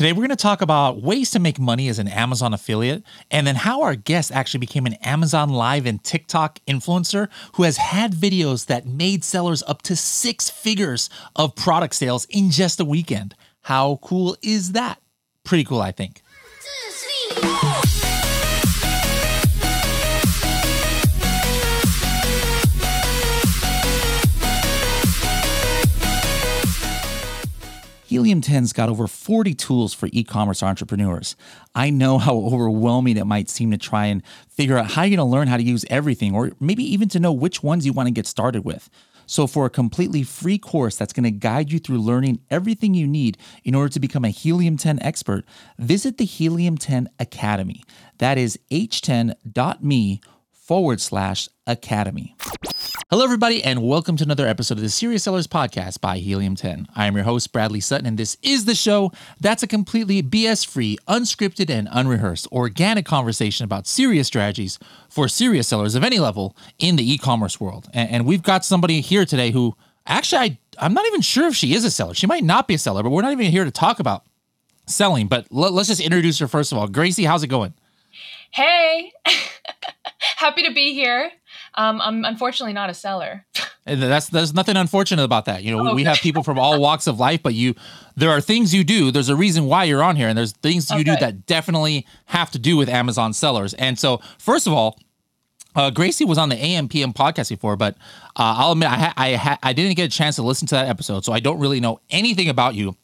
Today, we're going to talk about ways to make money as an Amazon affiliate, and then how our guest actually became an Amazon Live and TikTok influencer who has had videos that made sellers up to six figures of product sales in just a weekend. How cool is that? Pretty cool, I think. Helium 10's got over 40 tools for e commerce entrepreneurs. I know how overwhelming it might seem to try and figure out how you're going to learn how to use everything, or maybe even to know which ones you want to get started with. So, for a completely free course that's going to guide you through learning everything you need in order to become a Helium 10 expert, visit the Helium 10 Academy. That is h10.me forward slash academy. Hello, everybody, and welcome to another episode of the Serious Sellers Podcast by Helium 10. I am your host, Bradley Sutton, and this is the show that's a completely BS free, unscripted, and unrehearsed organic conversation about serious strategies for serious sellers of any level in the e commerce world. And, we've got somebody here today who actually, I, I'm not even sure if she is a seller. She might not be a seller, but we're not even here to talk about selling. But l- let's just introduce her first of all. Gracie, how's it going? Hey, happy to be here. Um, I'm unfortunately not a seller. And that's there's nothing unfortunate about that. You know, okay. we have people from all walks of life, but you there are things you do. There's a reason why you're on here, and there's things you okay. do that definitely have to do with Amazon sellers. And so, first of all, uh, Gracie was on the AMPM podcast before, but uh, I'll admit I ha- I, ha- I didn't get a chance to listen to that episode, so I don't really know anything about you.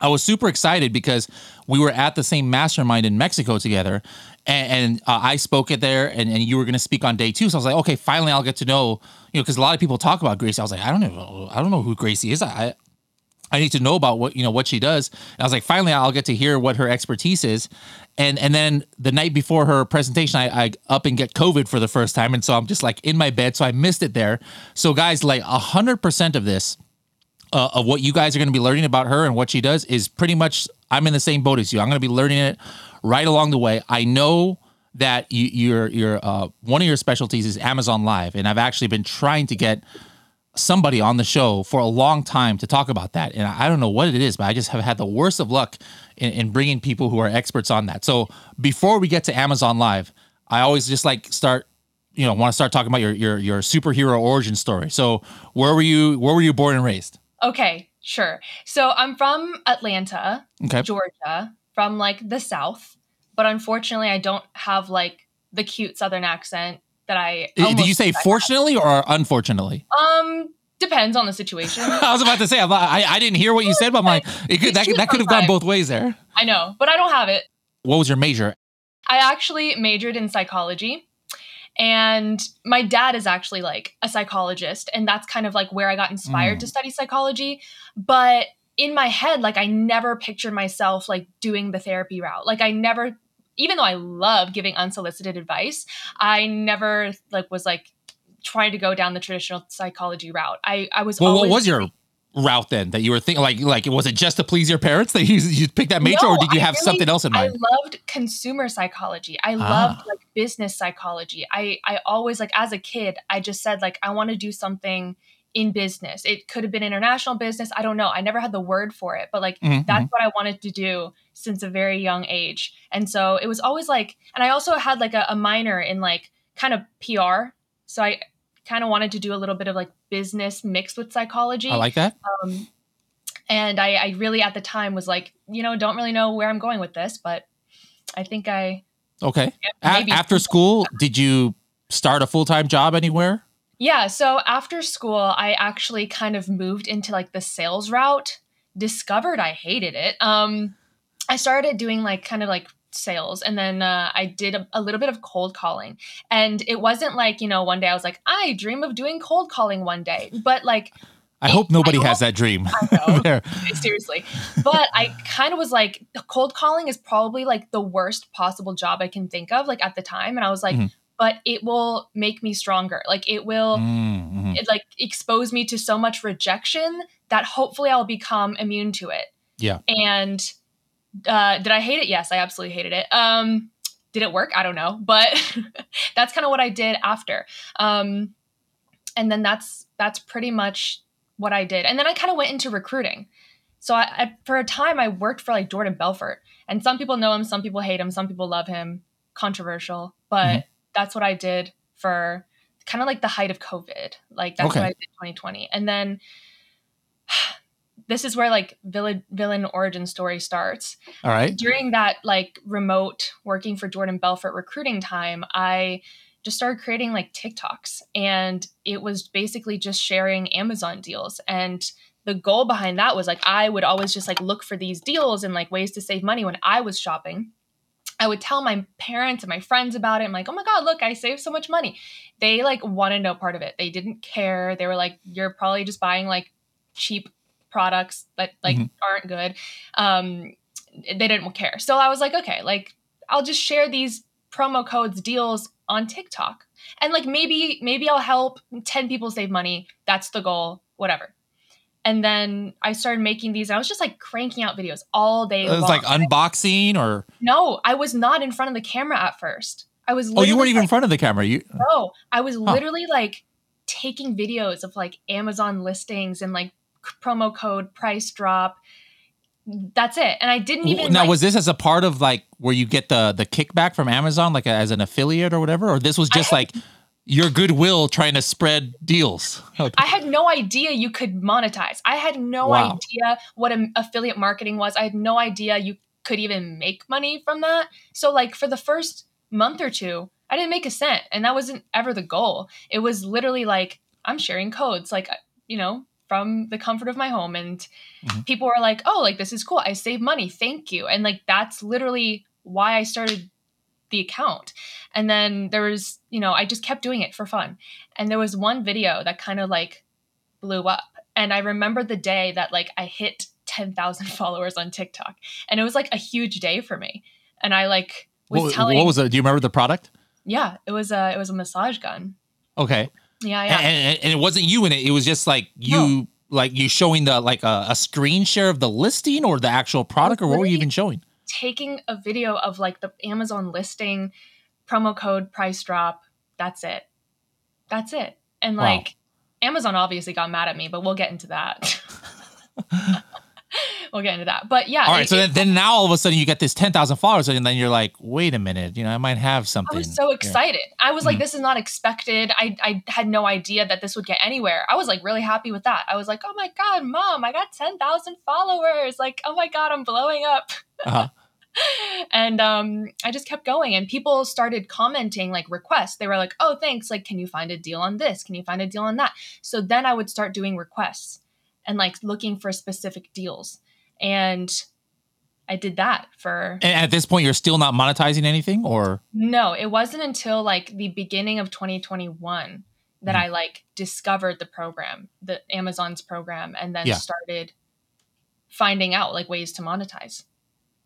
I was super excited because we were at the same mastermind in Mexico together, and, and uh, I spoke it there, and, and you were going to speak on day two. So I was like, okay, finally, I'll get to know you know because a lot of people talk about Gracie. I was like, I don't know, I don't know who Gracie is. I I need to know about what you know what she does. And I was like, finally, I'll get to hear what her expertise is. And and then the night before her presentation, I, I up and get COVID for the first time, and so I'm just like in my bed, so I missed it there. So guys, like hundred percent of this. Uh, of what you guys are going to be learning about her and what she does is pretty much I'm in the same boat as you. I'm going to be learning it right along the way. I know that you, you're you're uh, one of your specialties is Amazon Live, and I've actually been trying to get somebody on the show for a long time to talk about that. And I don't know what it is, but I just have had the worst of luck in, in bringing people who are experts on that. So before we get to Amazon Live, I always just like start, you know, want to start talking about your your your superhero origin story. So where were you? Where were you born and raised? Okay, sure. So I'm from Atlanta, okay. Georgia, from like the South but unfortunately, I don't have like the cute Southern accent that I. Did you say fortunately or unfortunately? Um, depends on the situation. I was about to say I, I didn't hear what you said, but I'm like it could, that, that could have gone both ways there. I know, but I don't have it. What was your major? I actually majored in psychology. And my dad is actually like a psychologist, and that's kind of like where I got inspired mm. to study psychology. But in my head, like I never pictured myself like doing the therapy route. Like I never even though I love giving unsolicited advice, I never like was like trying to go down the traditional psychology route. I I was. Well, what was your route then that you were thinking like like was it just to please your parents that you you picked that major no, or did you have really, something else in mind? I loved consumer psychology. I ah. loved like business psychology. I I always like as a kid I just said like I want to do something in business. It could have been international business. I don't know. I never had the word for it, but like mm-hmm. that's mm-hmm. what I wanted to do since a very young age. And so it was always like, and I also had like a, a minor in like kind of PR. So I kind of wanted to do a little bit of like business mixed with psychology. I like that. Um, and I, I really at the time was like, you know, don't really know where I'm going with this, but I think I. Okay. A- after school, did you start a full time job anywhere? Yeah. So after school, I actually kind of moved into like the sales route, discovered I hated it. Um, I started doing like kind of like sales and then uh, i did a, a, little bit of cold calling and it wasn't like you know one day i was like i dream of doing cold calling one day but like I hope nobody I has that dream. know, seriously. But I kind of was like, cold calling is probably like the worst possible job I can think of, like at the time. And I was like, mm-hmm but it will make me stronger. Like it will mm-hmm. it like expose me to so much rejection that hopefully I'll become immune to it. Yeah. And uh, did I hate it? Yes, I absolutely hated it. Um, did it work? I don't know, but that's kind of what I did after. Um, and then that's that's pretty much what I did. And then I kind of went into recruiting. So I, I, for a time, I worked for like Jordan Belfort, and some people know him, some people hate him, some people love him. Controversial, but mm-hmm. That's what I did for kind of like the height of COVID. Like that's okay. what I did 2020, and then this is where like villain villain origin story starts. All right. During that like remote working for Jordan Belfort recruiting time, I just started creating like TikToks and it was basically just sharing Amazon deals and the goal behind that was like I would always just like look for these deals and like ways to save money when I was shopping. I would tell my parents and my friends about it. I'm like, oh my God, look, I saved so much money. They like wanted no part of it. They didn't care. They were like, you're probably just buying like cheap products that like mm-hmm. aren't good. Um, they didn't care. So I was like, okay, like I'll just share these promo codes, deals on TikTok. And like maybe, maybe I'll help 10 people save money. That's the goal, whatever. And then I started making these. I was just like cranking out videos all day. Long. It was long. like unboxing or no, I was not in front of the camera at first. I was. Oh, you weren't even like, in front of the camera. You no, I was huh. literally like taking videos of like Amazon listings and like promo code price drop that's it and i didn't even now like, was this as a part of like where you get the the kickback from amazon like a, as an affiliate or whatever or this was just had, like your goodwill trying to spread deals. I had no idea you could monetize. I had no wow. idea what affiliate marketing was. I had no idea you could even make money from that. So like for the first month or two i didn't make a cent and that wasn't ever the goal. It was literally like i'm sharing codes like you know from the comfort of my home and mm-hmm. people were like oh like this is cool. I save money. Thank you. And like that's literally why i started the account. And then there was you know i just kept doing it for fun. And there was one video that kind of like blew up. And i remember the day that like i hit 10,000 followers on tiktok. And it was like a huge day for me. And i like was what, telling what was it? Do you remember the product? Yeah it was a it was a massage gun. Okay. Yeah, yeah. And, and, it wasn't you in it. It was just like you, no. like you showing the like a, a, screen share of the listing or the actual product, or what were you even showing? Taking a video of like the Amazon listing, promo code price drop. That's it. That's it. And like wow. Amazon obviously got mad at me, but we'll get into that. we'll get into that. But yeah. All right. It, so then, then, now all of a sudden you get this 10,000 followers and then you're like, wait a minute, you know, I might have something. I was so excited. I was like, mm this is not expected. I, I had no idea that this would get anywhere. I was like really happy with that. I was like, oh my God, mom, I got 10,000 followers. Like, oh my God, I'm blowing up. Uh-huh. and um, I just kept going, and people started commenting like requests. They were like, "Oh, thanks! Like, can you find a deal on this? Can you find a deal on that?" So then I would start doing requests and like looking for specific deals and I did that for. And at this point, you're still not monetizing anything, or no? It wasn't until like the beginning of 2021 that mm. I like discovered the program, the Amazon's program, and then yeah. started finding out like ways to monetize.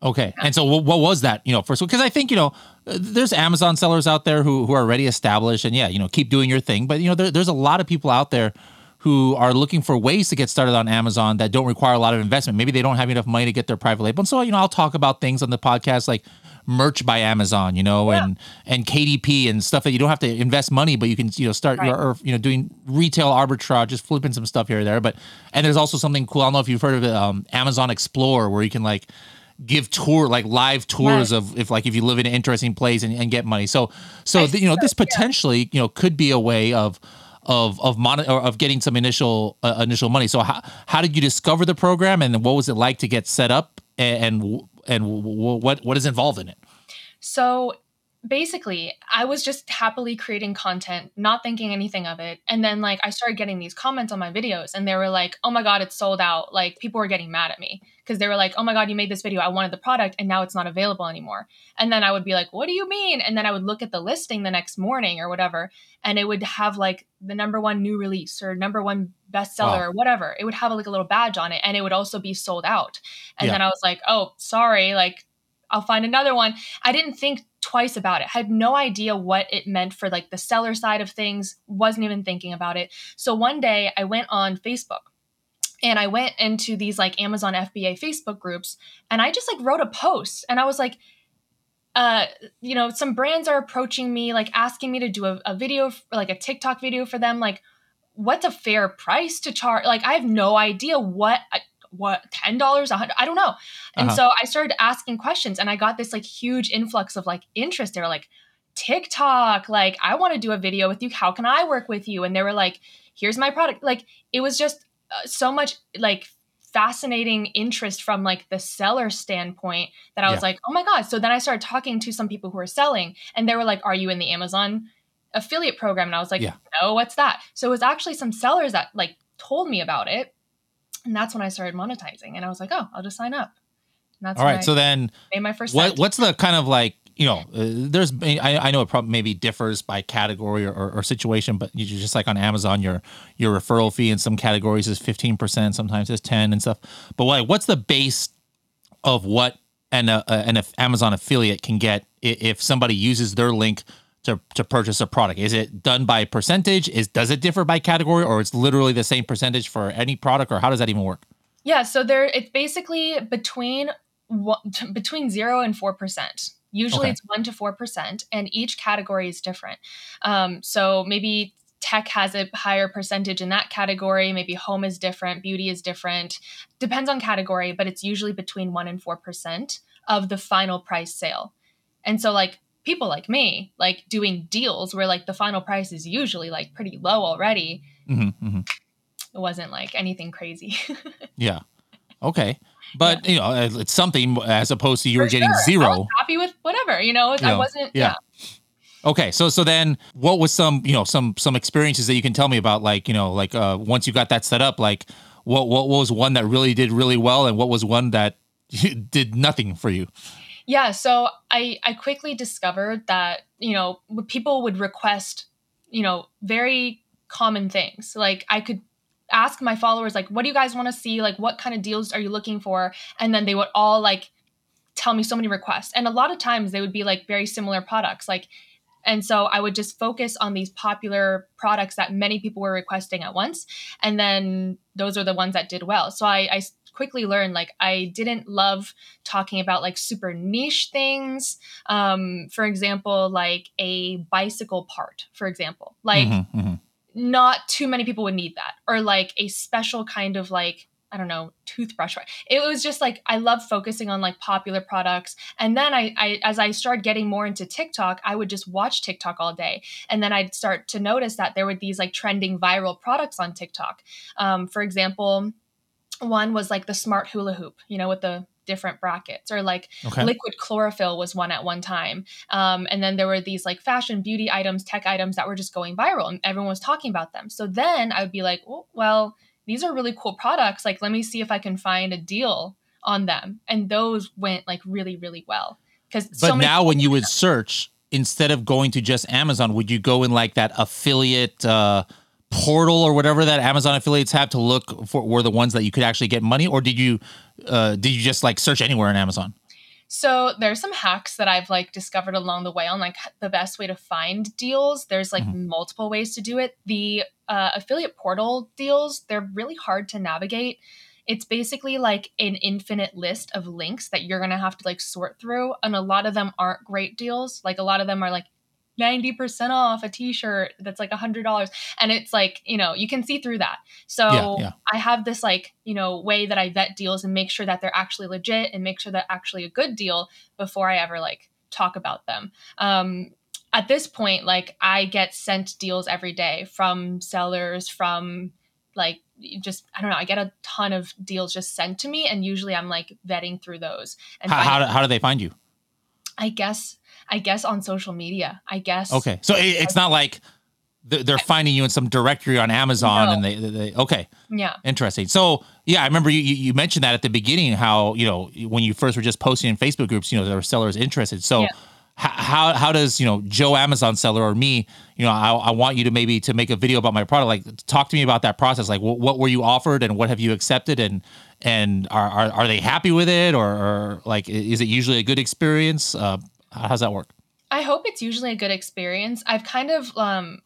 Okay, and so what, what was that? You know, first because I think you know there's Amazon sellers out there who who are already established, and yeah, you know, keep doing your thing. But you know, there, there's a lot of people out there who are looking for ways to get started on Amazon that don't require a lot of investment. Maybe they don't have enough money to get their private label. And so, you know, I'll talk about things on the podcast like merch by Amazon, you know, yeah. and and KDP and stuff that you don't have to invest money, but you can, you know, start right. your, or, you know, doing retail arbitrage, just flipping some stuff here or there. But and there's also something cool. I don't know if you've heard of it, um, Amazon Explore, where you can like give tour like live tours right. of if like if you live in an interesting place and, and get money. So so the, you know, this potentially, you know, could be a way of of of mon- or of getting some initial uh, initial money. So how how did you discover the program, and what was it like to get set up, and and, and what what is involved in it? So basically i was just happily creating content not thinking anything of it. And then like i started getting these comments on my videos and they were like oh my god it's sold out. Like people were getting mad at me because they were like oh my god you made this video. I wanted the product and now it's not available anymore. And then i would be like what do you mean? And then i would look at the listing the next morning or whatever and it would have like the number one new release or number one bestseller wow. or whatever. It would have like a little badge on it and it would also be sold out. And yeah. then i was like oh sorry like I'll find another one. I didn't think twice about it. Had no idea what it meant for like the seller side of things. Wasn't even thinking about it. So one day I went on Facebook and I went into these like Amazon FBA Facebook groups and I just like wrote a post and I was like uh you know some brands are approaching me like asking me to do a, a video like a TikTok video for them like what's a fair price to charge like I have no idea what what ten dollars, a hundred, I don't know. And uh-huh. so I started asking questions, and I got this like huge influx of like interest. They were like, TikTok, like I want to do a video with you. How can I work with you? And they were like, here's my product. Like it was just uh, so much like fascinating interest from like the seller standpoint that I was yeah. like, oh my god. So then I started talking to some people who are selling, and they were like, are you in the Amazon affiliate program? And I was like, yeah. no, what's that? So it was actually some sellers that like told me about it. And that's when I started monetizing. And I was like, oh, I'll just sign up. And that's all right. I so then made my first. What, what's the kind of like you know, uh, there's I, I know it probably maybe differs by category or, or, or, situation, but you just like on Amazon, your your referral fee in some categories is fifteen percent, sometimes it's ten and stuff. But like, what's the base of what an uh, an Amazon affiliate can get if somebody uses their link to to purchase a product? Is it done by percentage? Is does it differ by category, or it's literally the same percentage for any product, or how does that even work? Yeah, so there it's basically between between zero and four percent. Usually okay. it's one to four percent, and each category is different. Um, so maybe tech has a higher percentage in that category. Maybe home is different, beauty is different. Depends on category, but it's usually between one and four percent of the final price sale. And so, like people like me, like doing deals where like the final price is usually like pretty low already. Mm-hmm, mm-hmm. It wasn't like anything crazy. yeah. Okay. But yeah. you know, it's something as opposed to you For were getting sure. zero. happy with whatever, you know. You I know, wasn't. yeah. yeah. Okay, so so then what was some you know some some experiences that you can tell me about like you know like uh once you got that set up like what what was one that really did really well and what was one that did nothing for you? Yeah, so I I quickly discovered that you know people would request you know very common things. Like I could ask my followers like what do you guys want to see? Like what kind of deals are you looking for? And then they would all like tell me so many requests. And a lot of times they would be like very similar products like and so i would just focus on these popular products that many people were requesting at once and then those are the ones that did well. So i, I quickly learned like i didn't love talking about like super niche things um, for example like a bicycle part for example like mm-hmm, mm-hmm not too many people would need that or like a special kind of like I don't know, toothbrush. It was just like I love focusing on like popular products. And then I, I as I started getting more into TikTok, I would just watch TikTok all day. And then I'd start to notice that there were these like trending viral products on TikTok. Um, for example, one was like the smart hula hoop, you know, with the different brackets or like okay. liquid chlorophyll was one at one time. Um, and then there were these like fashion beauty items tech items that were just going viral and everyone was talking about them. So then i would be like oh, well these are really cool products. Like let me see if i can find a deal on them. And those went like really really well. Because but so now when you would search instead of going to just amazon would you go in like that affiliate uh portal or whatever that Amazon affiliates have to look for were the ones that you could actually get money, or did you uh, did you just like search anywhere on Amazon? So there's some hacks that I've like discovered along the way on like the best way to find deals. There's like mm-hmm. multiple ways to do it. The uh, affiliate portal deals they're really hard to navigate. It's basically like an infinite list of links that you're gonna have to like sort through, and a lot of them aren't great deals. Like a lot of them are like 90% off a t-shirt that's like a hundred dollars and it's like you know you can see through that so yeah, yeah. i have this like you know way that i vet deals and make sure that they're actually legit and make sure they're actually a good deal before i ever like talk about them um at this point like i get sent deals every day from sellers from like just I don't know. I get a ton of deals just sent to me, and usually I'm like vetting through those. And how how do, how do they find you? I guess I guess on social media. I guess. Okay, so it's not like they're finding you in some directory on Amazon no. and they, they, okay yeah interesting so yeah I remember you you mentioned that at the beginning how you know when you first were just posting in Facebook groups you know there were sellers interested so. Yeah. How, how does you know Joe Amazon seller or me you know I, I want you to maybe to make a video about my product like talk to me about that process like what, what were you offered and what have you accepted and and are, are, are they happy with it or, or like is it usually a good experience uh, How's that work? I hope it's usually a good experience. I've kind of um,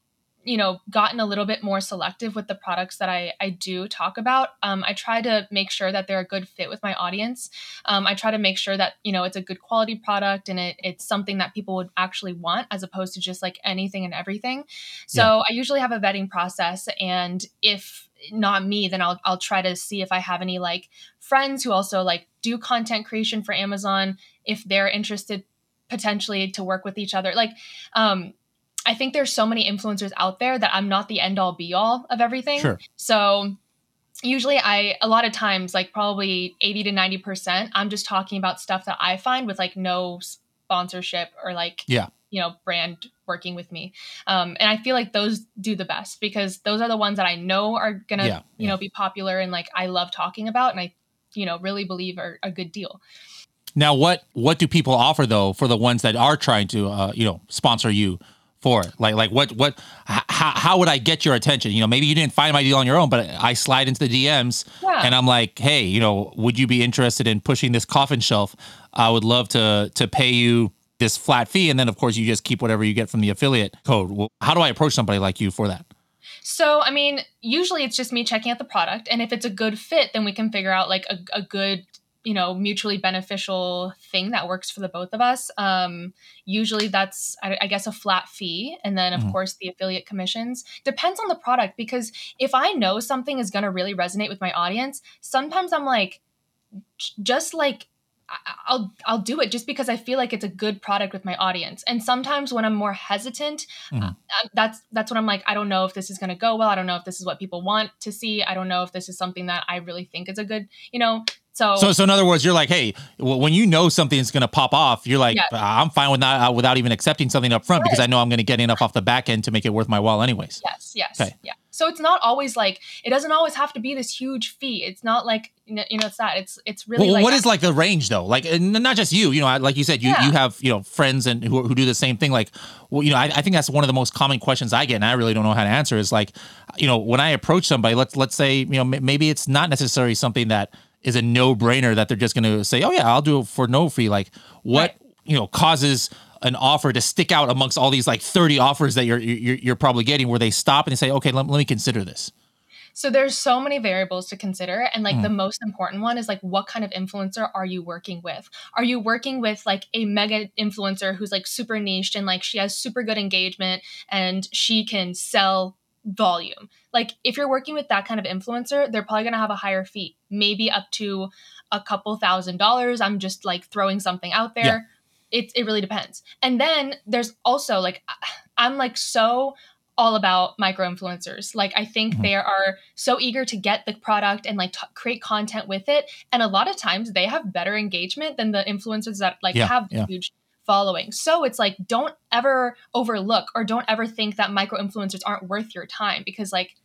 you know gotten a little bit more selective with the products that i, I do talk about um, i try to make sure that they're a good fit with my audience um, i try to make sure that you know it's a good quality product and it, it's something that people would actually want as opposed to just like anything and everything so yeah. i usually have a vetting process and if not me, then I'll I'll try to see if I have any like friends who also like do content creation for Amazon if they're interested potentially to work with each other. Like um I think there's so many influencers out there that I'm not the end all be all of everything. Sure. So usually I a lot of times like probably 80 to 90% I'm just talking about stuff that I find with like no sponsorship or like yeah you know brand working with me um, and i feel like those do the best because those are the ones that i know are gonna yeah, you yeah. know be popular and like i love talking about and i you know really believe are a good deal now what what do people offer though for the ones that are trying to uh, you know sponsor you for it? Like, like what, what, how, how would I get your attention? You know, maybe you didn't find my deal on your own, but I slide into the DMs yeah. and I'm like, hey, you know, would you be interested in pushing this coffin shelf? I would love to to pay you this flat fee, and then of course you just keep whatever you get from the affiliate code. Well, how do I approach somebody like you for that? So, I mean, usually it's just me checking out the product, and if it's a good fit, then we can figure out like a, a good you know mutually beneficial thing that works for the both of us um usually that's i, I guess a flat fee and then of mm-hmm. course the affiliate commissions depends on the product because if i know something is going to really resonate with my audience sometimes i'm like just like I'll I'll do it just because I feel like it's a good product with my audience. And sometimes when I'm more hesitant, uh, that's that's when I'm like I don't know if this is going to go well. I don't know if this is what people want to see. I don't know if this is something that I really think is a good, you know, so, so, so in other words, you're like, hey, when you know something's going to pop off, you're like, I'm fine with that uh, without even accepting something up front right. because I know I'm going to get enough off the back end to make it worth my while, anyways. Yes, yes, okay. yeah. So it's not always like it doesn't always have to be this huge fee. It's not like you know, it's that. It's it's really. Well, like what is like the range though? Like not just you. You know, like you said, you yeah. you have you know friends and who, who do the same thing. Like, well, you know, I, I think that's one of the most common questions I get, and I really don't know how to answer. Is like, you know, when I approach somebody, let's let's say you know maybe it's not necessarily something that is a no brainer that they're just going to say, oh yeah, I'll do it for no fee. Like what right. you know causes an offer to stick out amongst all these like 30 offers that you're you're, you're probably getting where they stop and they say, okay, let, let me consider this. So there's so many variables to consider and like mm. the most important one is like what kind of influencer are you working with? Are you working with like a mega influencer who's like super niched and like she has super good engagement and she can sell volume. Like if you're working with that kind of influencer, they're probably going to have a higher fee, maybe up to a couple thousand dollars. I'm just like throwing something out there. Yeah. It it really depends. And then there's also like I'm like so all about micro influencers. Like I think mm-hmm. they are so eager to get the product and like t- create content with it, and a lot of times they have better engagement than the influencers that like yeah, have yeah. huge following. So it's like don't ever overlook or don't ever think that micro influencers aren't worth your time because like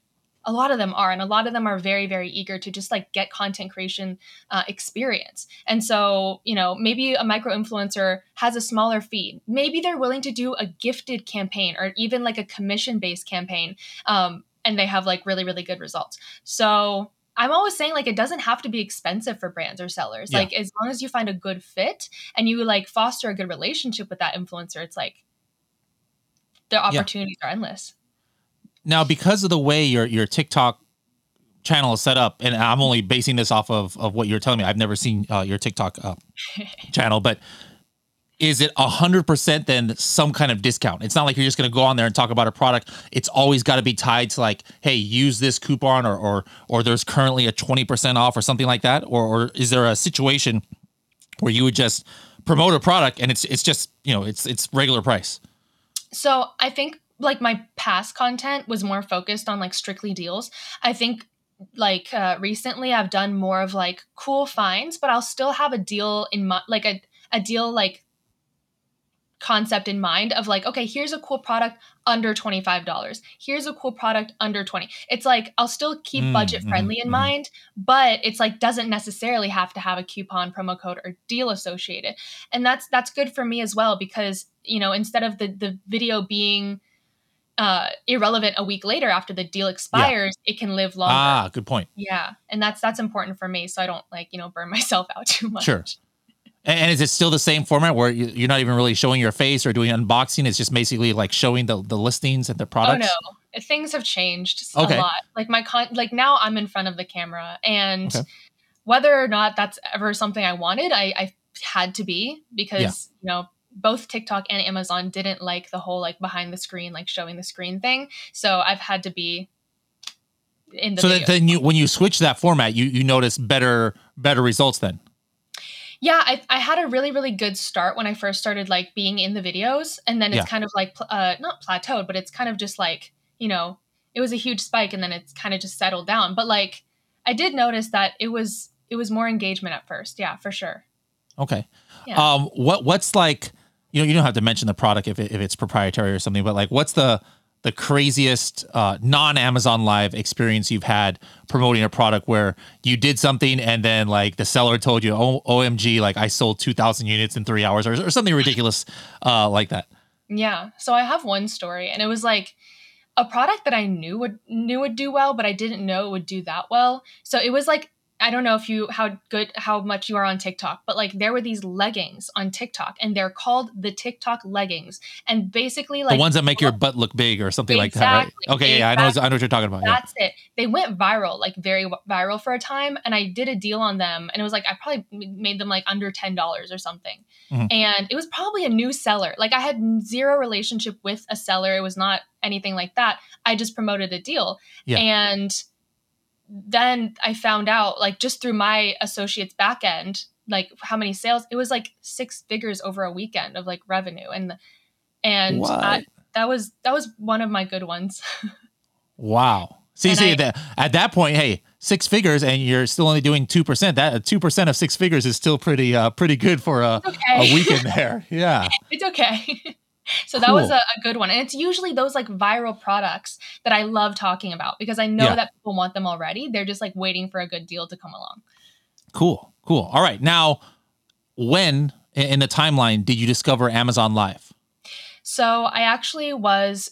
a lot of them are and a lot of them are very very eager to just like get content creation uh, experience. And so you know maybe a micro influencer has a smaller fee maybe they're willing to do a gifted campaign or even like a commission based campaign um, and they have like really really good results. So I'm always saying like it doesn't have to be expensive for brands or sellers. Yeah. Like as long as you find a good fit and you like foster a good relationship with that influencer, it's like the opportunities yeah. are endless. Now, because of the way your your TikTok channel is set up, and I'm only basing this off of of what you're telling me. I've never seen uh, your TikTok uh, channel, but is it a hundred percent then some kind of discount? It's not like you're just going to go on there and talk about a product. It's always got to be tied to like, hey, use this coupon, or or or there's currently a twenty percent off, or something like that, or or is there a situation where you would just promote a product and it's it's just you know it's it's regular price? So I think like my past content was more focused on like strictly deals. I think like uh, recently I've done more of like cool finds, but I'll still have a deal in my like a a deal like concept in mind of like okay here's a cool product under $25 here's a cool product under 20 it's like i'll still keep mm, budget friendly mm, in mm. mind but it's like doesn't necessarily have to have a coupon promo code or deal associated and that's that's good for me as well because you know instead of the the video being uh, irrelevant a week later after the deal expires, yeah. it can live longer. Ah, good point. Yeah, and that's that's important for me, so I don't like you know burn myself out too much. Sure. And is it still the same format where you're not even really showing your face or doing unboxing? It's just basically like showing the, the listings and the products. Oh no, things have changed okay. a lot. Like my con, like now I'm in front of the camera, and okay. whether or not that's ever something I wanted, I, I had to be because yeah. you know both TikTok and Amazon didn't like the whole like behind the screen, like showing the screen thing. So I've had to be in the so then you when you switch that format, you you notice better better results then. Yeah, I, I had a really really good start when I first started like being in the videos, and then it's Yeah. kind of like pl- uh, not plateaued, but it's kind of just like you know it was a huge spike, and then it's kind of just settled down. But like I did notice that it was it was more engagement at first. Yeah, for sure. Okay. Yeah. Um, what what's like? You know, you don't have to mention the product if it, if it's proprietary or something, but like, what's the the craziest uh, non Amazon Live experience you've had promoting a product where you did something and then like the seller told you, "Oh, OMG, like I sold two thousand units in three hours" or, or something ridiculous uh, like that. Yeah. So I have one story, and it was like a product that I knew would knew would do well, but I didn't know it would do that well. So it was like I don't know if you how good how much you are on TikTok, but like there were these leggings on TikTok, and they're called the TikTok leggings, and basically like the ones that make your butt look big or something like that, right? Exactly. Okay, yeah, I know, I know what you're talking about. Yeah. That's it. They went viral, like very viral for a time, and I did a deal on them, and it was like I probably made them like under ten dollars or something, Mhm. and it was probably a new seller. Like I had zero relationship with a seller; it was not anything like that. I just promoted a deal, Yeah. and then I found out, like just through my associate's back end, like how many sales. It was like six figures over a weekend of like revenue, and and What? I, that was that was one of my good ones. Wow. See, And see I- that at that point, hey, six figures, and you're still only doing two percent. That two percent of six figures is still pretty, uh, pretty good for a, okay. a weekend there. Yeah. it's okay. so that was a, a good one. And it's usually those like viral products that I love talking about because I know Yeah. that people want them already. They're just like waiting for a good deal to come along. Cool. Cool. All right. Now, when in the timeline did you discover Amazon Live? So I actually was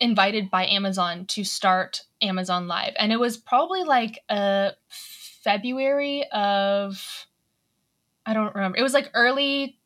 invited by Amazon to start Amazon Live. And it was probably like a February of I don't remember. It was like early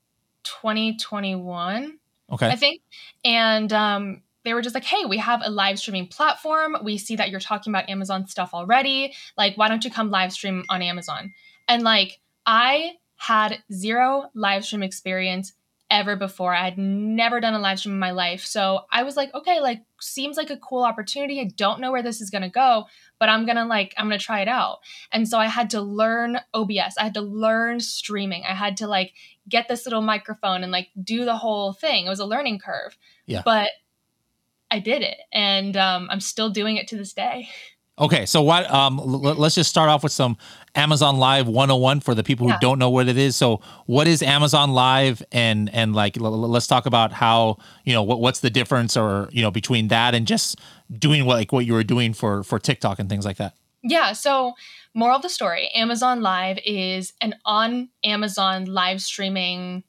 2021. Okay. I think. And um, they were just like, hey, we have a live streaming platform. We see that you're talking about Amazon stuff already. Like, why don't you come live stream on Amazon? And like, I had zero live stream experience ever before. I had never done a live stream in my life. So I was like, okay, like, seems like a cool opportunity. I don't know where this is going to go, but I'm going to like, I'm going to try it out. And so I had to learn OBS. I had to learn streaming. I had to like get this little microphone and like do the whole thing. It was a learning curve. Yeah. But I did it and um, I'm still doing it to this day. Okay. So what? Um, l- let's just start off with some Amazon Live 101 for the people who Yeah. don't know what it is. So, what is Amazon Live, and and like l- let's talk about how you know what what's the difference, or you know between that and just doing what like what you were doing for for TikTok and things like that. Yeah. So, moral of the story Amazon Live is an on Amazon live streaming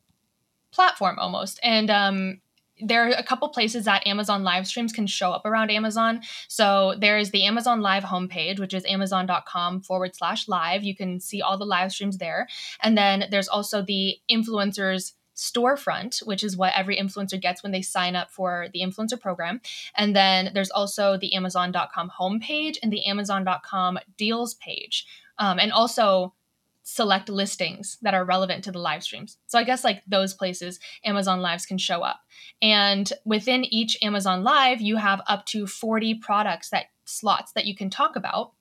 platform almost. And um, there are a couple places that Amazon live streams can show up around Amazon. So, there is the Amazon Live homepage, which is amazon.com forward slash live. You can see all the live streams there. And then there's also the influencers storefront, which is what every influencer gets when they sign up for the influencer program. And then there's also the Amazon.com homepage and the Amazon.com deals page. Um, and also select listings that are relevant to the live streams. So I guess like those places Amazon Lives can show up. And within each Amazon Live, you have up to 40 products that slots that you can talk about.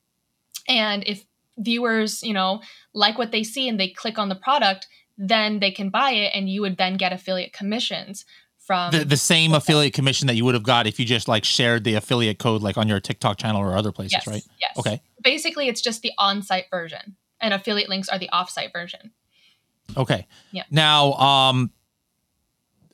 And if viewers, you know, like what they see and they click on the product, then they can buy it and you would then get affiliate commissions from The, the same affiliate commission that you would have got if you just like shared the affiliate code like on your TikTok channel or other places, yes, right? Yes. Okay. Basically, it's just the on-site version, and affiliate links are the off-site version. Okay. Yeah. Now, um,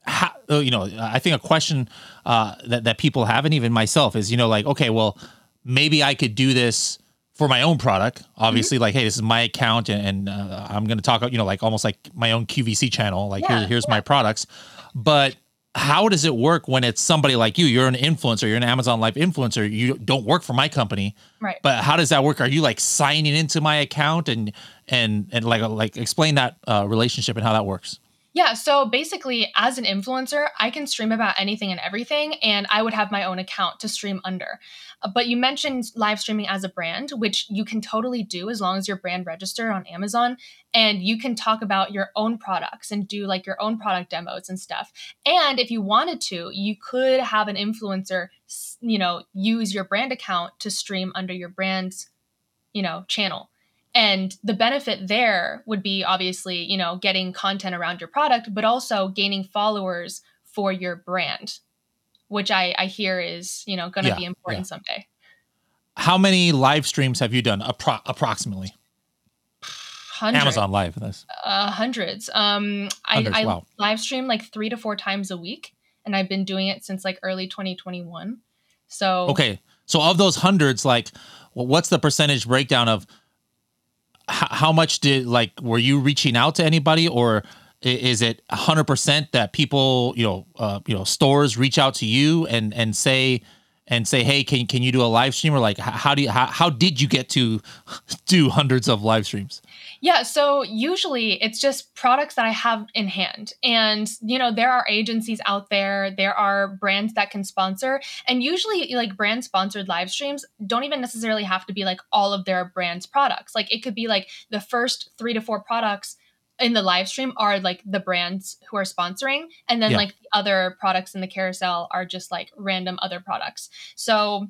how, uh, you know, I think a question uh, that that people have, and even myself, is you know, like, okay, well, maybe I could do this for my own product. Obviously, like, hey, this is my account, and, and uh, I'm going to talk, you know, like almost like my own QVC channel. Like, Yeah, here, here's my products. But how does it work when it's somebody like you? You're an influencer. You're an Amazon Live influencer. You don't work for my company. Right. But how does that work? Are you like signing into my account and and and like like explain that uh, relationship and how that works? Yeah, so basically, as an influencer, I can stream about anything and everything, and I would have my own account to stream under. Uh, but you mentioned live streaming as a brand, which you can totally do as long as your brand registered on Amazon, and you can talk about your own products and do like your own product demos and stuff. And if you wanted to, you could have an influencer, you know, use your brand account to stream under your brand's, you know, channel. And the benefit there would be obviously, you know, getting content around your product, but also gaining followers for your brand, which I, I hear is, you know, going to yeah, be important yeah. someday. How many live streams have you done appro- approximately? Hundreds. Amazon Live. This. Uh, hundreds. Um, hundreds, I, I wow. live stream like three to four times a week, and I've been doing it since like early 2021. So okay, so of those hundreds, like, what's the percentage breakdown of how much did like were you reaching out to anybody or is it 100% that people you know uh, you know stores reach out to you and and say and say hey can can you do a live stream? Or like how do you how, how did you get to do hundreds of live streams yeah, so usually it's just products that I have in hand. And, you know, there are agencies out there, there are brands that can sponsor. And usually, like brand sponsored live streams don't even necessarily have to be like all of their brand's products. Like it could be like the first three to four products in the live stream are like the brands who are sponsoring and then yeah. like the other products in the carousel are just like random other products so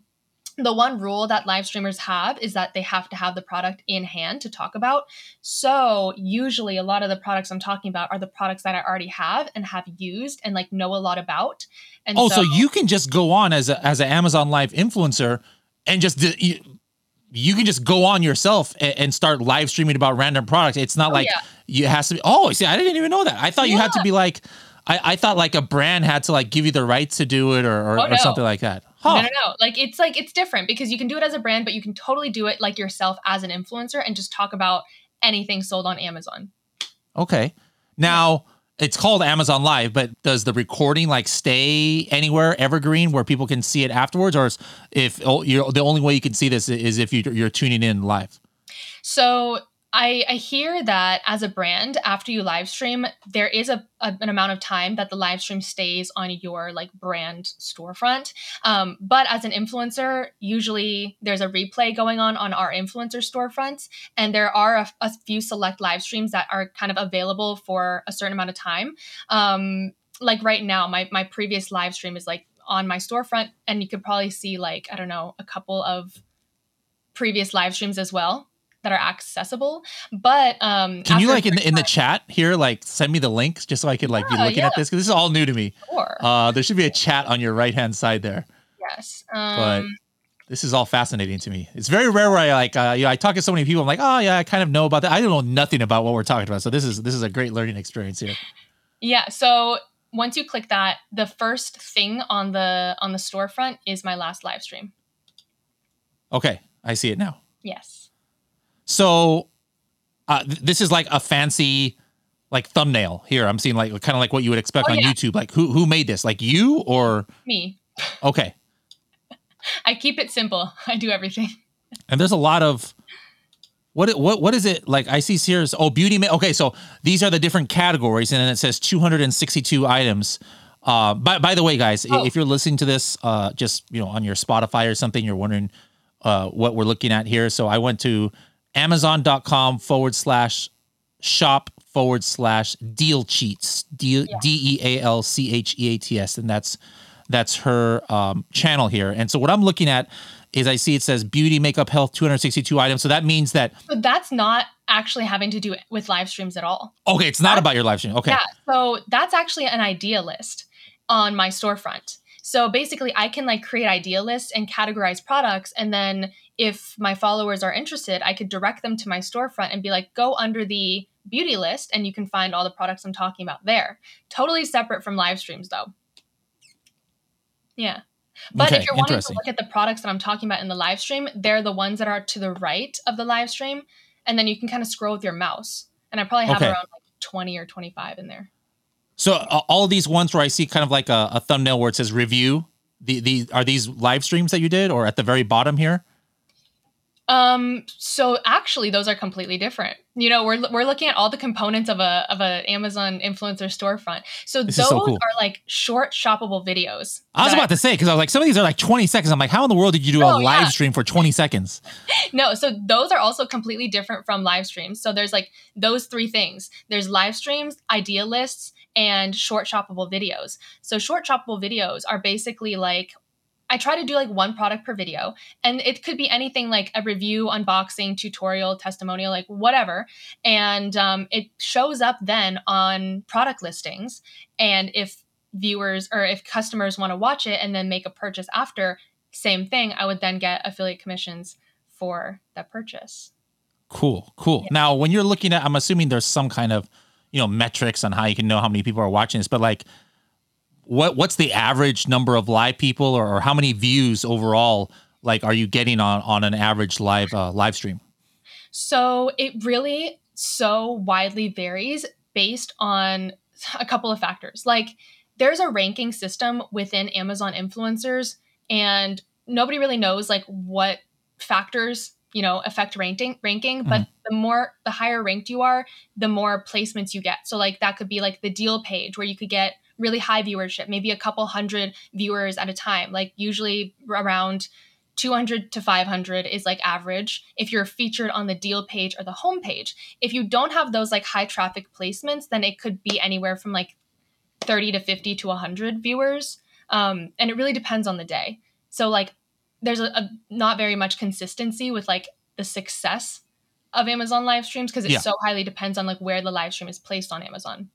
the one rule that live streamers have is that they have to have the product in hand to talk about. So, usually, a lot of the products I'm talking about are the products that I already have and have used and like know a lot about. And oh, so, so you can just go on as a, as an Amazon Live influencer and just you, you can just go on yourself and, and, start live streaming about random products. It's not oh, like yeah. you has to be. Oh, see, I didn't even know that. I thought yeah. you had to be like. I, I thought like a brand had to like give you the rights to do it or or, oh, no. or something like that. Huh. No, no, no. Like it's like it's different because you can do it as a brand, but you can totally do it like yourself as an influencer and just talk about anything sold on Amazon. Okay. Now it's called Amazon Live, but does the recording like stay anywhere evergreen where people can see it afterwards, or if oh, you're the only way you can see this is if you're tuning in live? So I, I hear that as a brand, after you live stream, there is a, a, an amount of time that the live stream stays on your like brand storefront. Um, but as an influencer, usually there's a replay going on on our influencer storefronts, and there are a, a few select live streams that are kind of available for a certain amount of time. Um, like right now, my my previous live stream is like on my storefront, and you could probably see like I don't know a couple of previous live streams as well that are accessible. But um, can you like in the in the chat here, like send me the links just so I could like yeah, be looking yeah. at this because this is all new to me. Sure. Uh, there should be a chat on your right hand side there. Yes. Um, but this is all fascinating to me. It's very rare where I like uh, you know I talk to so many people. I'm like, oh yeah, I kind of know about that. I don't know nothing about what we're talking about. So this is this is a great learning experience here. Yeah. So once you click that, the first thing on the on the storefront is my last live stream. Okay, I see it now. Yes. So uh, th- this is like a fancy like thumbnail here. I'm seeing like kind of like what you would expect oh, on yeah. YouTube. Like who who made this? Like you or me? Okay. I keep it simple. I do everything. And there's a lot of what what what is it like? I see here is oh beauty. Ma- okay, so these are the different categories, and then it says 262 items. Uh, by by the way, guys, oh. if you're listening to this, uh, just you know on your Spotify or something, you're wondering uh, what we're looking at here. So I went to amazon.com forward slash shop forward slash deal cheats. D E A L C H E A T S. And that's that's her um, channel here. And so what i'm looking at is i see it says beauty makeup health 262 items. So that means that but that's not actually having to do with live streams at all. Okay it's not that's, about your live stream. Okay. Yeah so that's actually an idea list on my storefront so basically i can like create idea lists and categorize products and then if my followers are interested, I could direct them to my storefront and be like, go under the beauty list and you can find all the products I'm talking about there. Totally separate from live streams though. Yeah. But okay, if you're wanting to look at the products that I'm talking about in the live stream, they're the ones that are to the right of the live stream. And then you can kind of scroll with your mouse. And I probably have okay. around like 20 or 25 in there. So uh, all these ones where I see kind of like a, a thumbnail where it says review, the, the are these live streams that you did or at the very bottom here? Um, so actually those are completely different. You know, we're we're looking at all the components of a of an Amazon influencer storefront. So This those so cool. are like short shoppable videos. I was about to say because I was like, some of these are like 20 seconds. I'm like, how in the world did you do a Oh, live yeah. stream for 20 seconds? No, so those are also completely different from live streams. So there's like those three things. There's live streams, idea lists, and short shoppable videos. So short shoppable videos are basically like I try to do like one product per video, and it could be anything like a review, unboxing, tutorial, testimonial, like whatever. And um, it shows up then on product listings. And if viewers or if customers want to watch it and then make a purchase after, same thing, I would then get affiliate commissions for that purchase. Cool, cool. Yeah. Now, when you're looking at, I'm assuming there's some kind of, you know, metrics on how you can know how many people are watching this, but like, what what's the average number of live people, or, or how many views overall, like, are you getting on on an average live uh, live stream? So it really so widely varies based on a couple of factors. Like there's a ranking system within Amazon influencers and nobody really knows like what factors, you know, affect ranking ranking, but the more the higher ranked you are, the more placements you get. So like that could be like the deal page where you could get really high viewership, maybe a couple hundred viewers at a time, like usually around 200 to 500 is like average if you're featured on the deal page or the home page. If you don't have those like high traffic placements, then it could be anywhere from like 30 to 50 to 100 viewers. Um, and it really depends on the day. So like there's a, a not very much consistency with like the success of Amazon live streams because it Yeah. so highly depends on like where the live stream is placed on Amazon.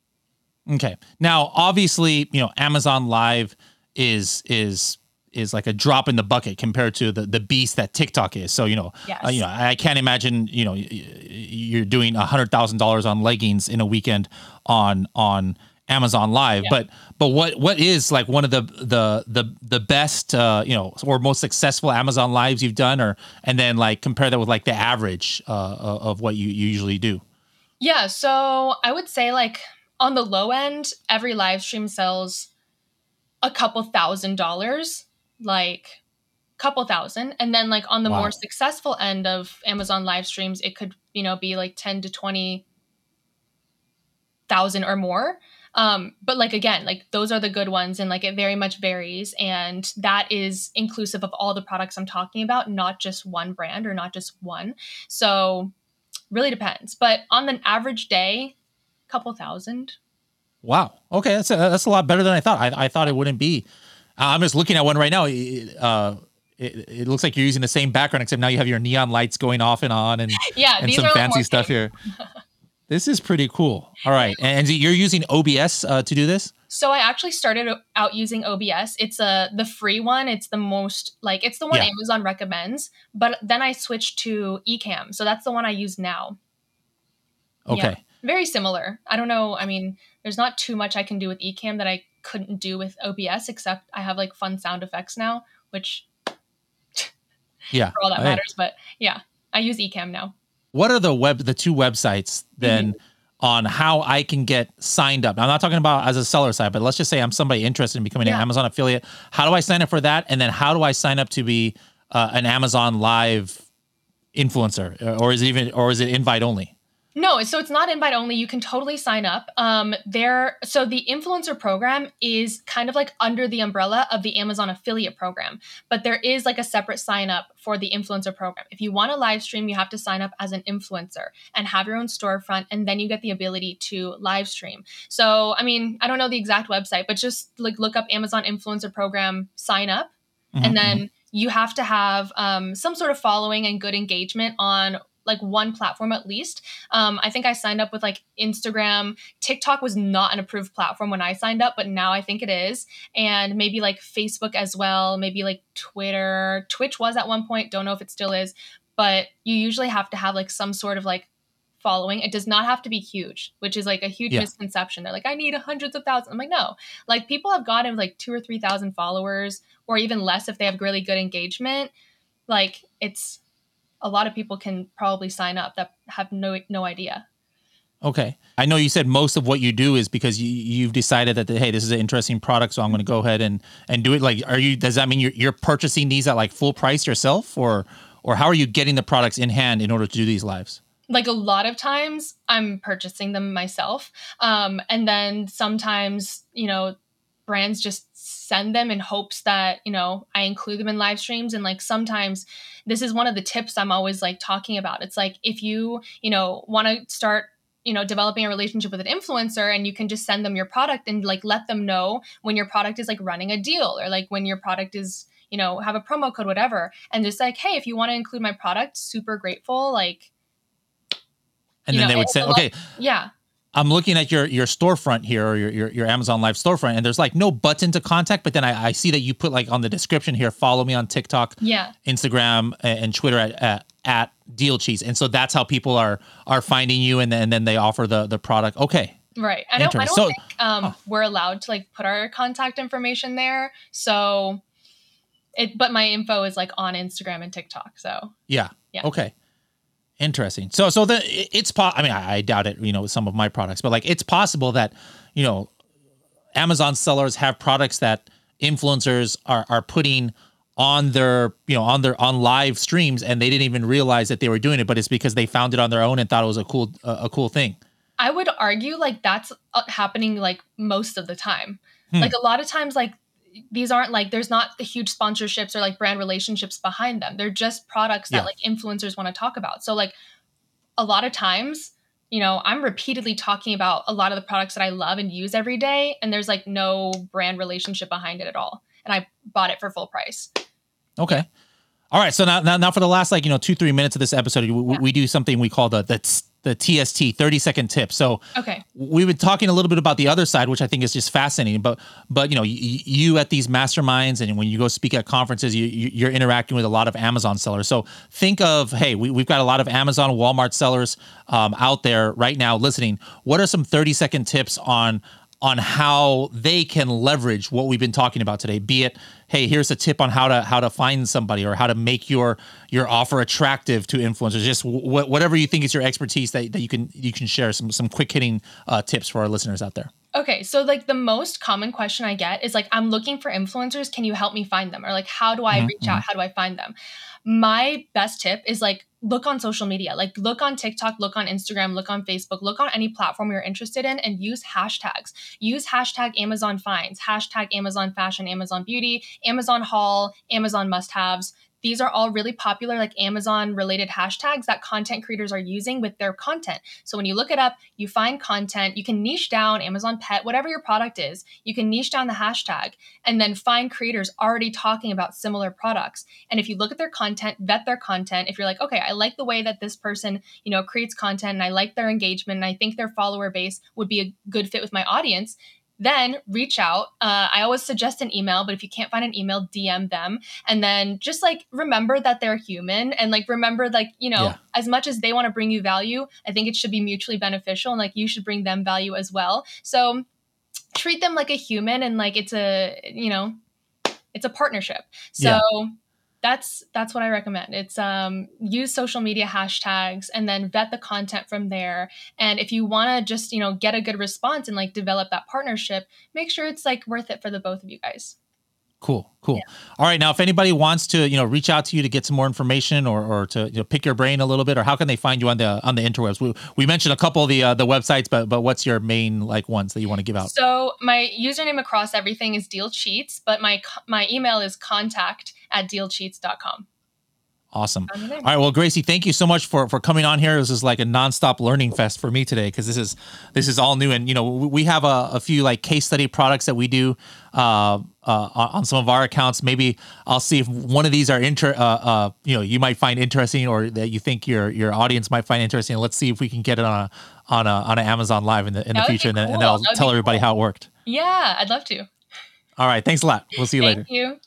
Okay. Now, obviously, you know, Amazon Live is is is like a drop in the bucket compared to the the beast that TikTok is. So, you know, Yes. uh, you know, I can't imagine, you know, you're doing a hundred thousand dollars on leggings in a weekend on on Amazon Live. Yeah. But but what what is like one of the the the the best uh, you know or most successful Amazon Lives you've done, or and then like compare that with like the average uh, of what you, you usually do. Yeah, so I would say like on the low end, every live stream sells a couple thousand dollars, like couple thousand, and then like on the Wow. more successful end of Amazon live streams, it could you know be like ten to twenty thousand or more. Um, but like again, like those are the good ones, and like it very much varies, and that is inclusive of all the products I'm talking about, not just one brand or not just one. So really depends. But on an average day, couple thousand. Wow. Okay, that's a, that's a lot better than I thought. I, I thought it wouldn't be. Uh, I'm just looking at one right now. It- Uh, it, it looks like you're using the same background, except now you have your neon lights going off and on, and Yeah, and some fancy stuff here. This is pretty cool. All right, and, you're using OBS uh, to do this. So I actually started out using OBS. It's a the free one. It's the most like it's the one Yeah. Amazon recommends. But then I switched to Ecamm. So that's the one I use now. Yeah. Okay. Very similar. I don't know. I mean, there's not too much I can do with Ecamm that I couldn't do with OBS, except I have like fun sound effects now, which Yeah. for all that matters. But yeah, I use Ecamm now. What are the web the two websites then Mm-hmm. on how I can get signed up? Now, I'm not talking about as a seller side, but let's just say I'm somebody interested in becoming an Amazon affiliate. How do I sign up for that? And then how do I sign up to be uh, an Amazon Live influencer, or is it even or is it invite only? No, so it's not invite only. You can totally sign up. Um, there, so the influencer program is kind of like under the umbrella of the Amazon affiliate program, but there is like a separate sign up for the influencer program. If you want to live stream, you have to sign up as an influencer and have your own storefront, and then you get the ability to live stream. So, I mean, I don't know the exact website, but just like look up Amazon influencer program, sign up, Mhm, and then you have to have um, some sort of following and good engagement on like one platform at least. Um, i think i signed up with like instagram. Tiktok was not an approved platform when i signed up but now i think it is. And maybe like facebook as well maybe like twitter. Twitch was at one point don't know if it still is but you usually have to have like some sort of like following. It does not have to be huge which is like a huge Yeah. misconception. They're like i need hundreds of thousands. I'm like no. Like people have gotten like two or three thousand followers or even less if they have really good engagement. Like it's a lot of people can probably sign up that have no no idea Okay. I know you said most of what you do is because you, you've decided that hey, this is an interesting product, so I'm going to go ahead and and do it. Like, are you? Does that mean you're you're purchasing these at like full price yourself, or or how are you getting the products in hand in order to do these lives? Like a lot of times, I'm purchasing them myself, um, and then sometimes you know brands just send them in hopes that you know i include them in live streams. And like sometimes this is one of the tips i'm always like talking about. It's like if you you know want to start you know developing a relationship with an influencer and you can just send them your product and like let them know when your product is like running a deal or like when your product is you know have a promo code whatever. And just like hey if you want to include my product super grateful like and then know, they would say okay yeah I'm looking at your your storefront here or your, your, your Amazon Live storefront, and there's like no button to contact. But then I, I, see that you put like on the description here, follow me on TikTok, yeah, Instagram, and Twitter at, at, at Deal Cheats, and so that's how people are are finding you, and then and then they offer the the product. Okay, right. I don't I don't so, think um, oh. we're allowed to like put our contact information there, so it. But my info is like on Instagram and TikTok, so yeah, yeah, okay. Interesting. So, so the it's po- I mean, I, I doubt it. You know, with some of my products, but like it's possible that you know, Amazon sellers have products that influencers are are putting on their you know on their on live streams and they didn't even realize that they were doing it but it's because they found it on their own and thought it was a cool uh, a cool thing i would argue like that's uh, happening like most of the time hmm. like a lot of times like these aren't like there's not the huge sponsorships or like brand relationships behind them. They're just products that yeah. like influencers want to talk about. So like a lot of times, you know, I'm repeatedly talking about a lot of the products that I love and use every day and there's like no brand relationship behind it at all. And I bought it for full price. Okay. All right, so now, now, now for the last like you know two three minutes of this episode, we, yeah. we do something we call the the the TST 30 second tip. So okay, we've been talking a little bit about the other side, which I think is just fascinating. But but you know, you, you at these masterminds and when you go speak at conferences, you, you're interacting with a lot of Amazon sellers. So think of hey, we, we've got a lot of Amazon, Walmart sellers um, out there right now listening. What are some 30 second tips on on how they can leverage what we've been talking about today be it hey here's a tip on how to how to find somebody or how to make your your offer attractive to influencers just w- whatever you think is your expertise that, that you can you can share some some quick hitting uh, tips for our listeners out there Okay, so like the most common question I get is like, I'm looking for influencers. Can you help me find them? Or like, how do I mm-hmm. reach out? Mm-hmm. How do I find them? My best tip is like, look on social media. Like, look on TikTok, look on Instagram, look on Facebook, look on any platform you're interested in and use hashtags. Use hashtag Amazon finds, hashtag Amazon fashion, Amazon beauty, Amazon haul, Amazon must haves these are all really popular, like Amazon related hashtags that content creators are using with their content. So when you look it up, you find content, you can niche down Amazon Pet, whatever your product is, you can niche down the hashtag and then find creators already talking about similar products. And if you look at their content, vet their content, if you're like, okay, I like the way that this person, you know, creates content and I like their engagement and I think their follower base would be a good fit with my audience, then reach out. Uh, I always suggest an email, but if you can't find an email, DM them. And then just like remember that they're human and like remember, like, you know, yeah. as much as they want to bring you value, I think it should be mutually beneficial and like you should bring them value as well. So treat them like a human and like it's a, you know, it's a partnership. So, yeah that's that's what I recommend. It's um, use social media hashtags and then vet the content from there. And if you want to just you know get a good response and like develop that partnership, make sure it's like worth it for the both of you guys. Cool, cool. Yeah. All right, now if anybody wants to, you know, reach out to you to get some more information or, or to you know, pick your brain a little bit, or how can they find you on the on the interwebs? We, we mentioned a couple of the uh, the websites, but but what's your main like ones that you want to give out? So my username across everything is Deal Cheats, but my my email is contact at dealcheats.com. Awesome. All right. Well, Gracie, thank you so much for for coming on here. This is like a nonstop learning fest for me today because this is this is all new, and you know we have a, a few like case study products that we do uh, uh, on some of our accounts. Maybe I'll see if one of these are inter uh, uh, you know you might find interesting or that you think your your audience might find interesting. Let's see if we can get it on a on a on an Amazon Live in the in the future, cool. and then, and then I'll tell everybody cool. how it worked. Yeah, I'd love to. All right. Thanks a lot. We'll see you Thank later. You.